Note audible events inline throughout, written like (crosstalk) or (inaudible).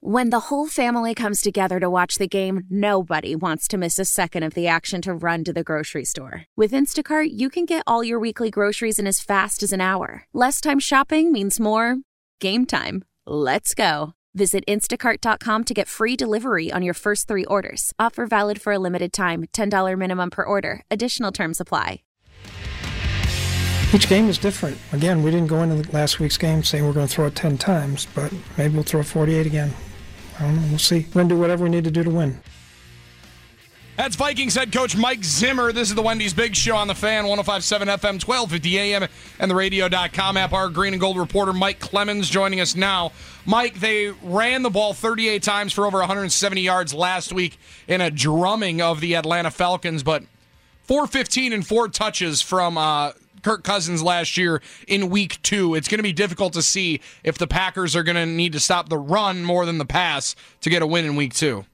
When the whole family comes together to watch the game, nobody wants to miss a second of the action to run to the grocery store. With Instacart, you can get all your weekly groceries in as fast as an hour. Less time shopping means more game time. Let's go. Visit instacart.com to get free delivery on your first three orders. Offer valid for a limited time $10 minimum per order. Additional terms apply. Each game is different. Again, we didn't go into last week's game saying we're going to throw it 10 times, but maybe we'll throw 48 again. I don't know. We'll see. We're going to do whatever we need to do to win. That's Vikings head coach Mike Zimmer. This is the Wendy's Big Show on the fan, 1057 FM, 1250 AM, and the radio.com app. Our green and gold reporter Mike Clemens joining us now. Mike, they ran the ball 38 times for over 170 yards last week in a drumming of the Atlanta Falcons, but 415 and four touches from uh, Kirk Cousins last year in week two. It's going to be difficult to see if the Packers are going to need to stop the run more than the pass to get a win in week two.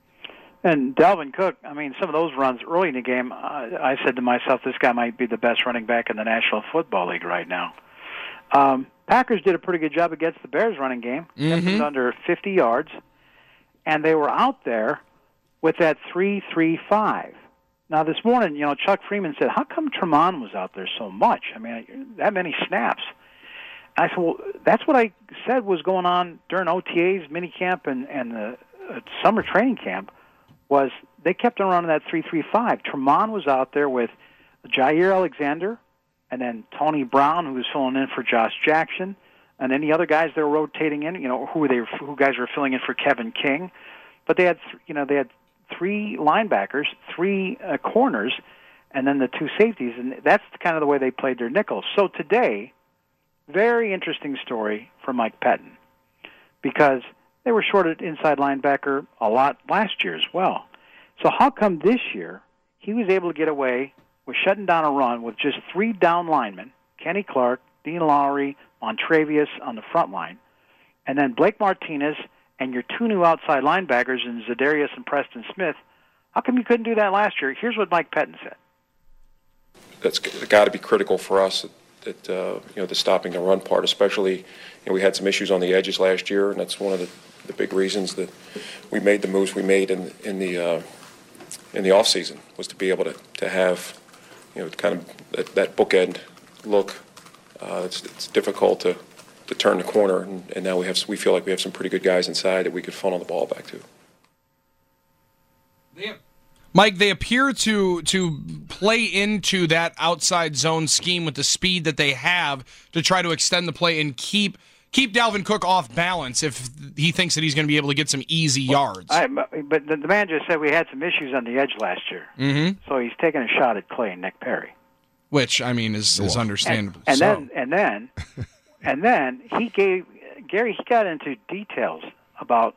And Dalvin Cook, I mean, some of those runs early in the game, uh, I said to myself, this guy might be the best running back in the National Football League right now. Um, Packers did a pretty good job against the Bears running game, mm-hmm. under 50 yards, and they were out there with that three-three-five. Now this morning, you know, Chuck Freeman said, "How come Tramon was out there so much? I mean, that many snaps." I said, "Well, that's what I said was going on during OTAs, minicamp, and and the uh, summer training camp. Was they kept on running that three-three-five? Tramon was out there with Jaire Alexander, and then Tony Brown, who was filling in for Josh Jackson, and any other guys they were rotating in. You know, who were they? Who guys were filling in for Kevin King? But they had, you know, they had three linebackers, three uh, corners, and then the two safeties, and that's kind of the way they played their nickels. So today, very interesting story for Mike Pettine because they were shorted inside linebacker a lot last year as well. So how come this year he was able to get away with shutting down a run with just three down linemen, Kenny Clark, Dean Lowry, Montravius on the front line, and then Blake Martinez and your two new outside linebackers in Za'Darius and Preston Smith, how come you couldn't do that last year? Here's what Mike Pettine said. That's got to be critical for us. That uh, you know the stopping the run part, especially you know, we had some issues on the edges last year, and that's one of the, the big reasons that we made the moves we made in in the uh, in the off season was to be able to, to have you know kind of that, that bookend look. Uh, it's, it's difficult to to turn the corner, and, and now we have we feel like we have some pretty good guys inside that we could funnel the ball back to. Mike, they appear to to play into that outside zone scheme with the speed that they have to try to extend the play and keep keep Dalvin Cook off balance if he thinks that he's going to be able to get some easy yards. I, but the, man just said we had some issues on the edge last year, mm-hmm. so he's taking a shot at Clay and Nick Perry, which I mean is, is understandable. And, and so. then and then (laughs) And then he gave Gary. He got into details about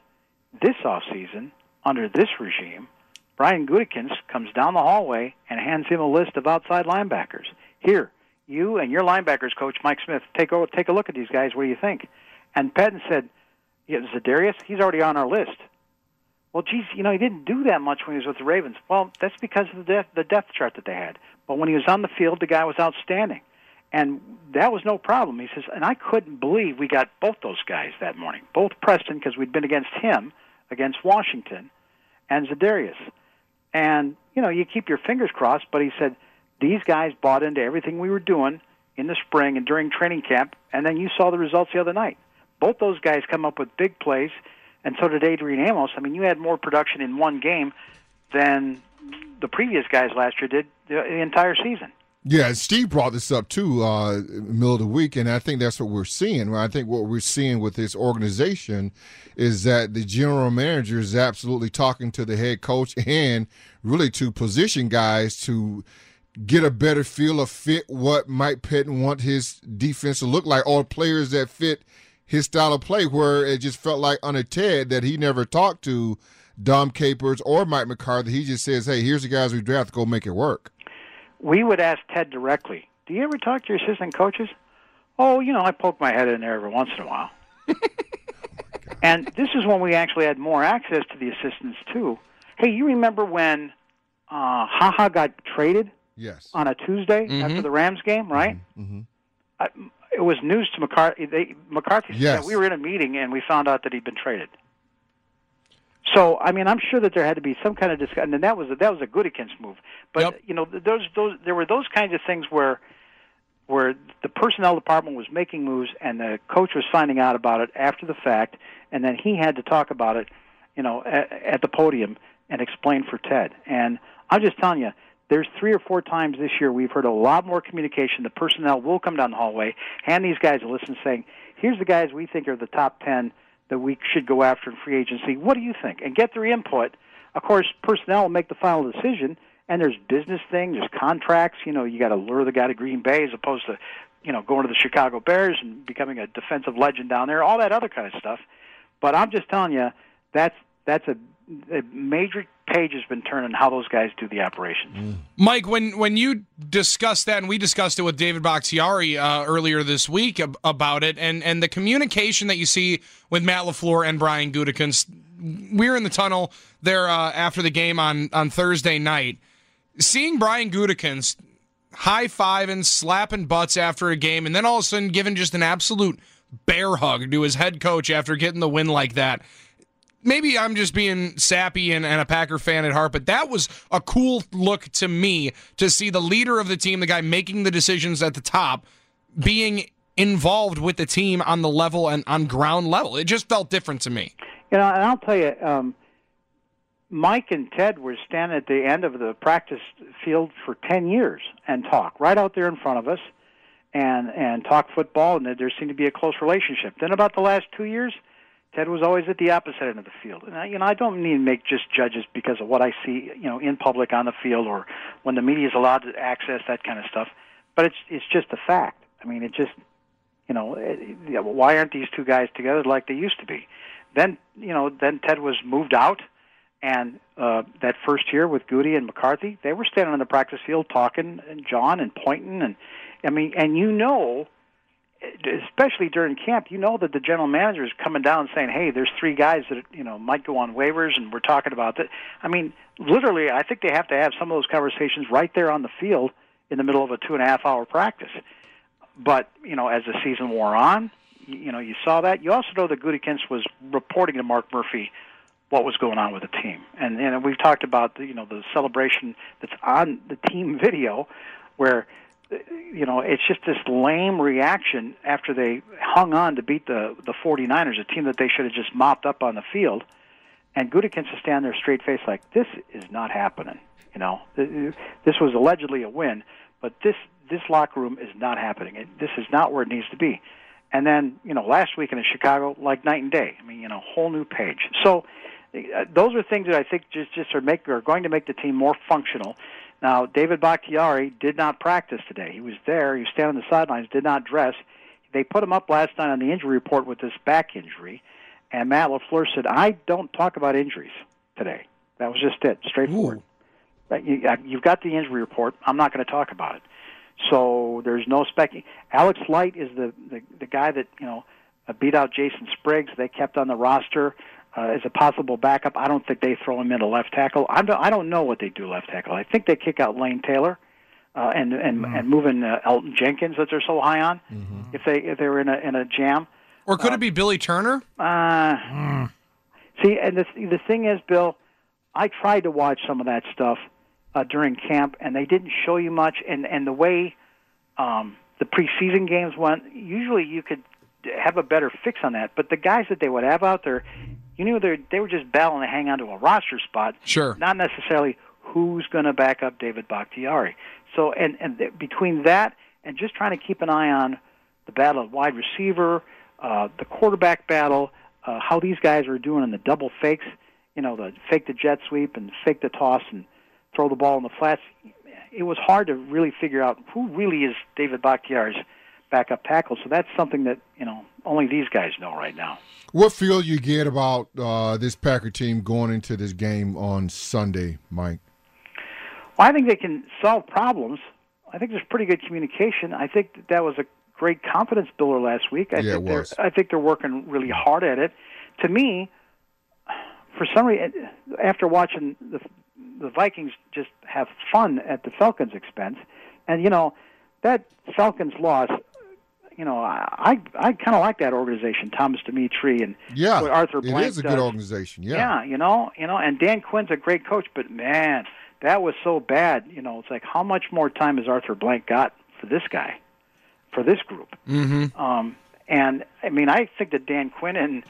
this off season under this regime. Brian Gutekunst comes down the hallway and hands him a list of outside linebackers. Here, you and your linebackers coach Mike Smith take a take a look at these guys. What do you think? And Pettine said, yeah, Za'Darius, he's already on our list. Well, geez, you know, he didn't do that much when he was with the Ravens. Well, that's because of the depth, the depth chart that they had. But when he was on the field, the guy was outstanding. And that was no problem. He says, and I couldn't believe we got both those guys that morning, both Preston, because we'd been against him, against Washington, and Za'Darius. And, you know, you keep your fingers crossed, but he said, these guys bought into everything we were doing in the spring and during training camp, and then you saw the results the other night. Both those guys come up with big plays, and so did Adrian Amos. I mean, you had more production in one game than the previous guys last year did the entire season. Yeah, Steve brought this up too, uh, middle of the week, and I think that's what we're seeing. I think what we're seeing with this organization is that the general manager is absolutely talking to the head coach and really to position guys to get a better feel of fit what Mike Pettine want his defense to look like, or players that fit his style of play. Where it just felt like under Ted that he never talked to Dom Capers or Mike McCarthy. He just says, "Hey, here's the guys we draft. Go make it work." We would ask Ted directly, "Do you ever talk to your assistant coaches?" Oh, you know, I poke my head in there every once in a while. (laughs) and this is when we actually had more access to the assistants too. Hey, you remember when uh, Ha Ha got traded? Yes. On a Tuesday mm-hmm. after the Rams game, right? Mm-hmm. I, it was news to McCarthy. They, McCarthy yes. said we were in a meeting and we found out that he'd been traded. So I mean, I'm sure that there had to be some kind of discussion, and that was a, that was a Gutekunst move. But Yep. you know, those those there were those kinds of things where where the personnel department was making moves, and the coach was finding out about it after the fact, and then he had to talk about it, you know, at, at the podium and explain for Ted. And I'm just telling you. There's three or four times this year we've heard a lot more communication. The personnel will come down the hallway, hand these guys a list, and saying, "Here's the guys we think are the top ten that we should go after in free agency. What do you think? And get their input. Of course, personnel will make the final decision, and there's business things, there's contracts. You know, you got to lure the guy to Green Bay as opposed to, you know, going to the Chicago Bears and becoming a defensive legend down there. All that other kind of stuff. But I'm just telling you, that's that's a, a major page has been turned on how those guys do the operations. Mike, when when you discussed that, and we discussed it with David Bakhtiari uh, earlier this week ab- about it, and and the communication that you see with Matt LaFleur and Brian Gutekunst, we're in the tunnel there uh, after the game on on Thursday night, seeing Brian Gutekunst high fiving, slapping butts after a game, and then all of a sudden giving just an absolute bear hug to his head coach after getting the win like that maybe I'm just being sappy and, and, a Packer fan at heart, but that was a cool look to me to see the leader of the team, the guy making the decisions at the top, being involved with the team on the level and on ground level. It just felt different to me. You know, and I'll tell you, um, Mike and Ted were standing at the end of the practice field for 10 years and talk right out there in front of us and and talk football, and there seemed to be a close relationship. Then about the last two years, Ted was always at the opposite end of the field. And I, you know, I don't need to make just judges because of what I see, you know, in public on the field or when the media is allowed to access that kind of stuff. But it's it's just a fact. I mean, it just, you know, it, yeah, why aren't these two guys together like they used to be? Then, you know, then Ted was moved out, and uh, that first year with Goody and McCarthy, they were standing on the practice field talking and John and pointing, and I mean, and you know especially during camp, you know that the general manager is coming down saying, "Hey, there's three guys that you know might go on waivers, and we're talking about that." I mean, literally, I think they have to have some of those conversations right there on the field in the middle of a two and a half hour practice. But you know, as the season wore on, you, you know, you saw that. You also know that Gutekunst was reporting to Mark Murphy what was going on with the team, and and we've talked about the, you know the celebration that's on the team (laughs) video, where you know, it's just this lame reaction after they hung on to beat the the 49ers, a team that they should have just mopped up on the field. And Gutekunst to stand there straight face like this is not happening. You know, this was allegedly a win, but this this locker room is not happening. It, this is not where it needs to be. And then you know, last week in Chicago, like night and day. I mean, you know, whole new page. So uh, those are things that I think just just are make are going to make the team more functional. Now, David Bakhtiari did not practice today. He was there. He was standing on the sidelines, did not dress. They put him up last night on the injury report with this back injury, and Matt LaFleur said, I don't talk about injuries today. That was just it, straightforward. You, uh, you've got the injury report. I'm not going to talk about it. So there's no spec. Alex Light is the, the, the guy that, you know, uh, beat out Jason Spriggs. They kept on the roster uh, as a possible backup. I don't think they throw him into left tackle. I don't, I don't know what they do left tackle. I think they kick out Lane Taylor uh, and and Mm-hmm. and move in uh, Elgton Jenkins that they're so high on. If they if they're in a in a jam. Or could it be Billy Turner? Uh, See, and the the thing is, Bill, I tried to watch some of that stuff uh, during camp, and they didn't show you much. And and the way um, the preseason games went, usually you could have a better fix on that. But the guys that they would have out there, you knew they they were just battling to hang on to a roster spot, Sure. not necessarily who's going to back up David Bakhtiari. So, and and th- between that and just trying to keep an eye on the battle of wide receiver, uh, the quarterback battle, uh, how these guys are doing in the double fakes, you know, the fake the jet sweep and fake the toss and throw the ball in the flats. It was hard to really figure out who really is David Bakhtiari's backup tackle. So that's something that you know only these guys know right now. What feel you get about uh, this Packer team going into this game on Sunday, Mike? Well, I think they can solve problems. I think there's pretty good communication. I think that, that was a great confidence builder last week. I Yeah, think it they're was. I think they're working really hard at it. To me, for some reason, after watching the the Vikings just have fun at the Falcons' expense, and you know that Falcons loss, you know, I I kind of like that organization, Thomas Dimitroff and yeah, Arthur Blank. It is a does. good organization. Yeah, yeah, you know, you know, and Dan Quinn's a great coach, but man, that was so bad. You know, it's like how much more time has Arthur Blank got for this guy, for this group? Mm-hmm. Um, and I mean, I think that Dan Quinn and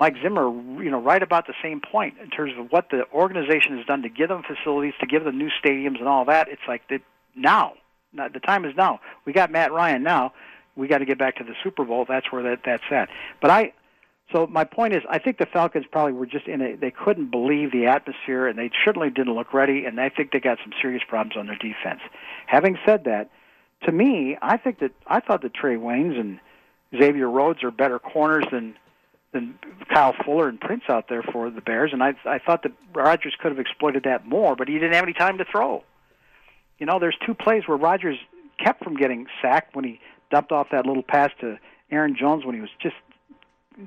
Mike Zimmer, you know, right about the same point in terms of what the organization has done to give them facilities, to give them new stadiums and all that. It's like that now. The time is now. We got Matt Ryan now. We got to get back to the Super Bowl. That's where that that's at. But I, so my point is, I think the Falcons probably were just in a. They couldn't believe the atmosphere, and they certainly didn't look ready. And I think they got some serious problems on their defense. Having said that, to me, I think that I thought that Trae Waynes and Xavier Rhodes are better corners than than Kyle Fuller and Prince out there for the Bears, and I I thought that Rodgers could have exploited that more, but he didn't have any time to throw. You know, there's two plays where Rodgers kept from getting sacked when he dumped off that little pass to Aaron Jones when he was just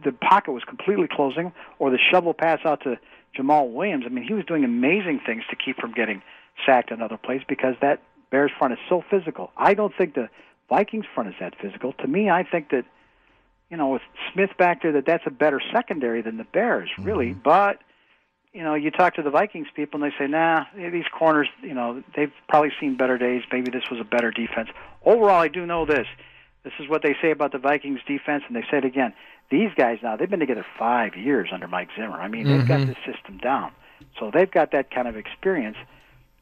the pocket was completely closing, or the shovel pass out to Jamaal Williams. I mean, he was doing amazing things to keep from getting sacked in other plays because that Bears front is so physical. I don't think the Vikings front is that physical. To me, I think that you know with Smith back there that that's a better secondary than the Bears, really. Mm-hmm. But you know, you talk to the Vikings people and they say, nah, these corners, you know, they've probably seen better days. Maybe this was a better defense. Overall, I do know this. This is what they say about the Vikings defense, and they say it again. These guys now, they've been together five years under Mike Zimmer. I mean, mm-hmm. they've got mm-hmm. this system down. So they've got that kind of experience,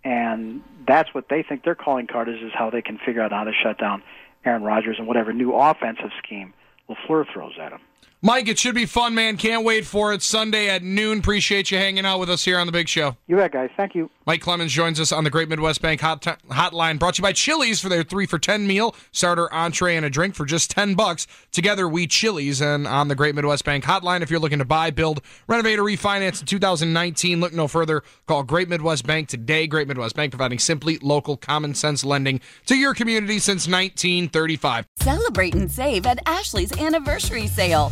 and that's what they think their calling card is, is how they can figure out how to shut down Aaron Rodgers and whatever new offensive scheme LaFleur throws at him. Mike, it should be fun, man. Can't wait for it. Sunday at noon. Appreciate you hanging out with us here on the Big Show. You bet, guys. Thank you. Mike Clemens joins us on the Great Midwest Bank hot t- Hotline, brought to you by Chili's for their three for ten meal, starter, entree, and a drink for just ten bucks. Together, we Chili's, and on the Great Midwest Bank Hotline, if you're looking to buy, build, renovate, or refinance in 2019, look no further. Call Great Midwest Bank today. Great Midwest Bank providing simply local, common sense lending to your community since 1935. Celebrate and save at Ashley's anniversary sale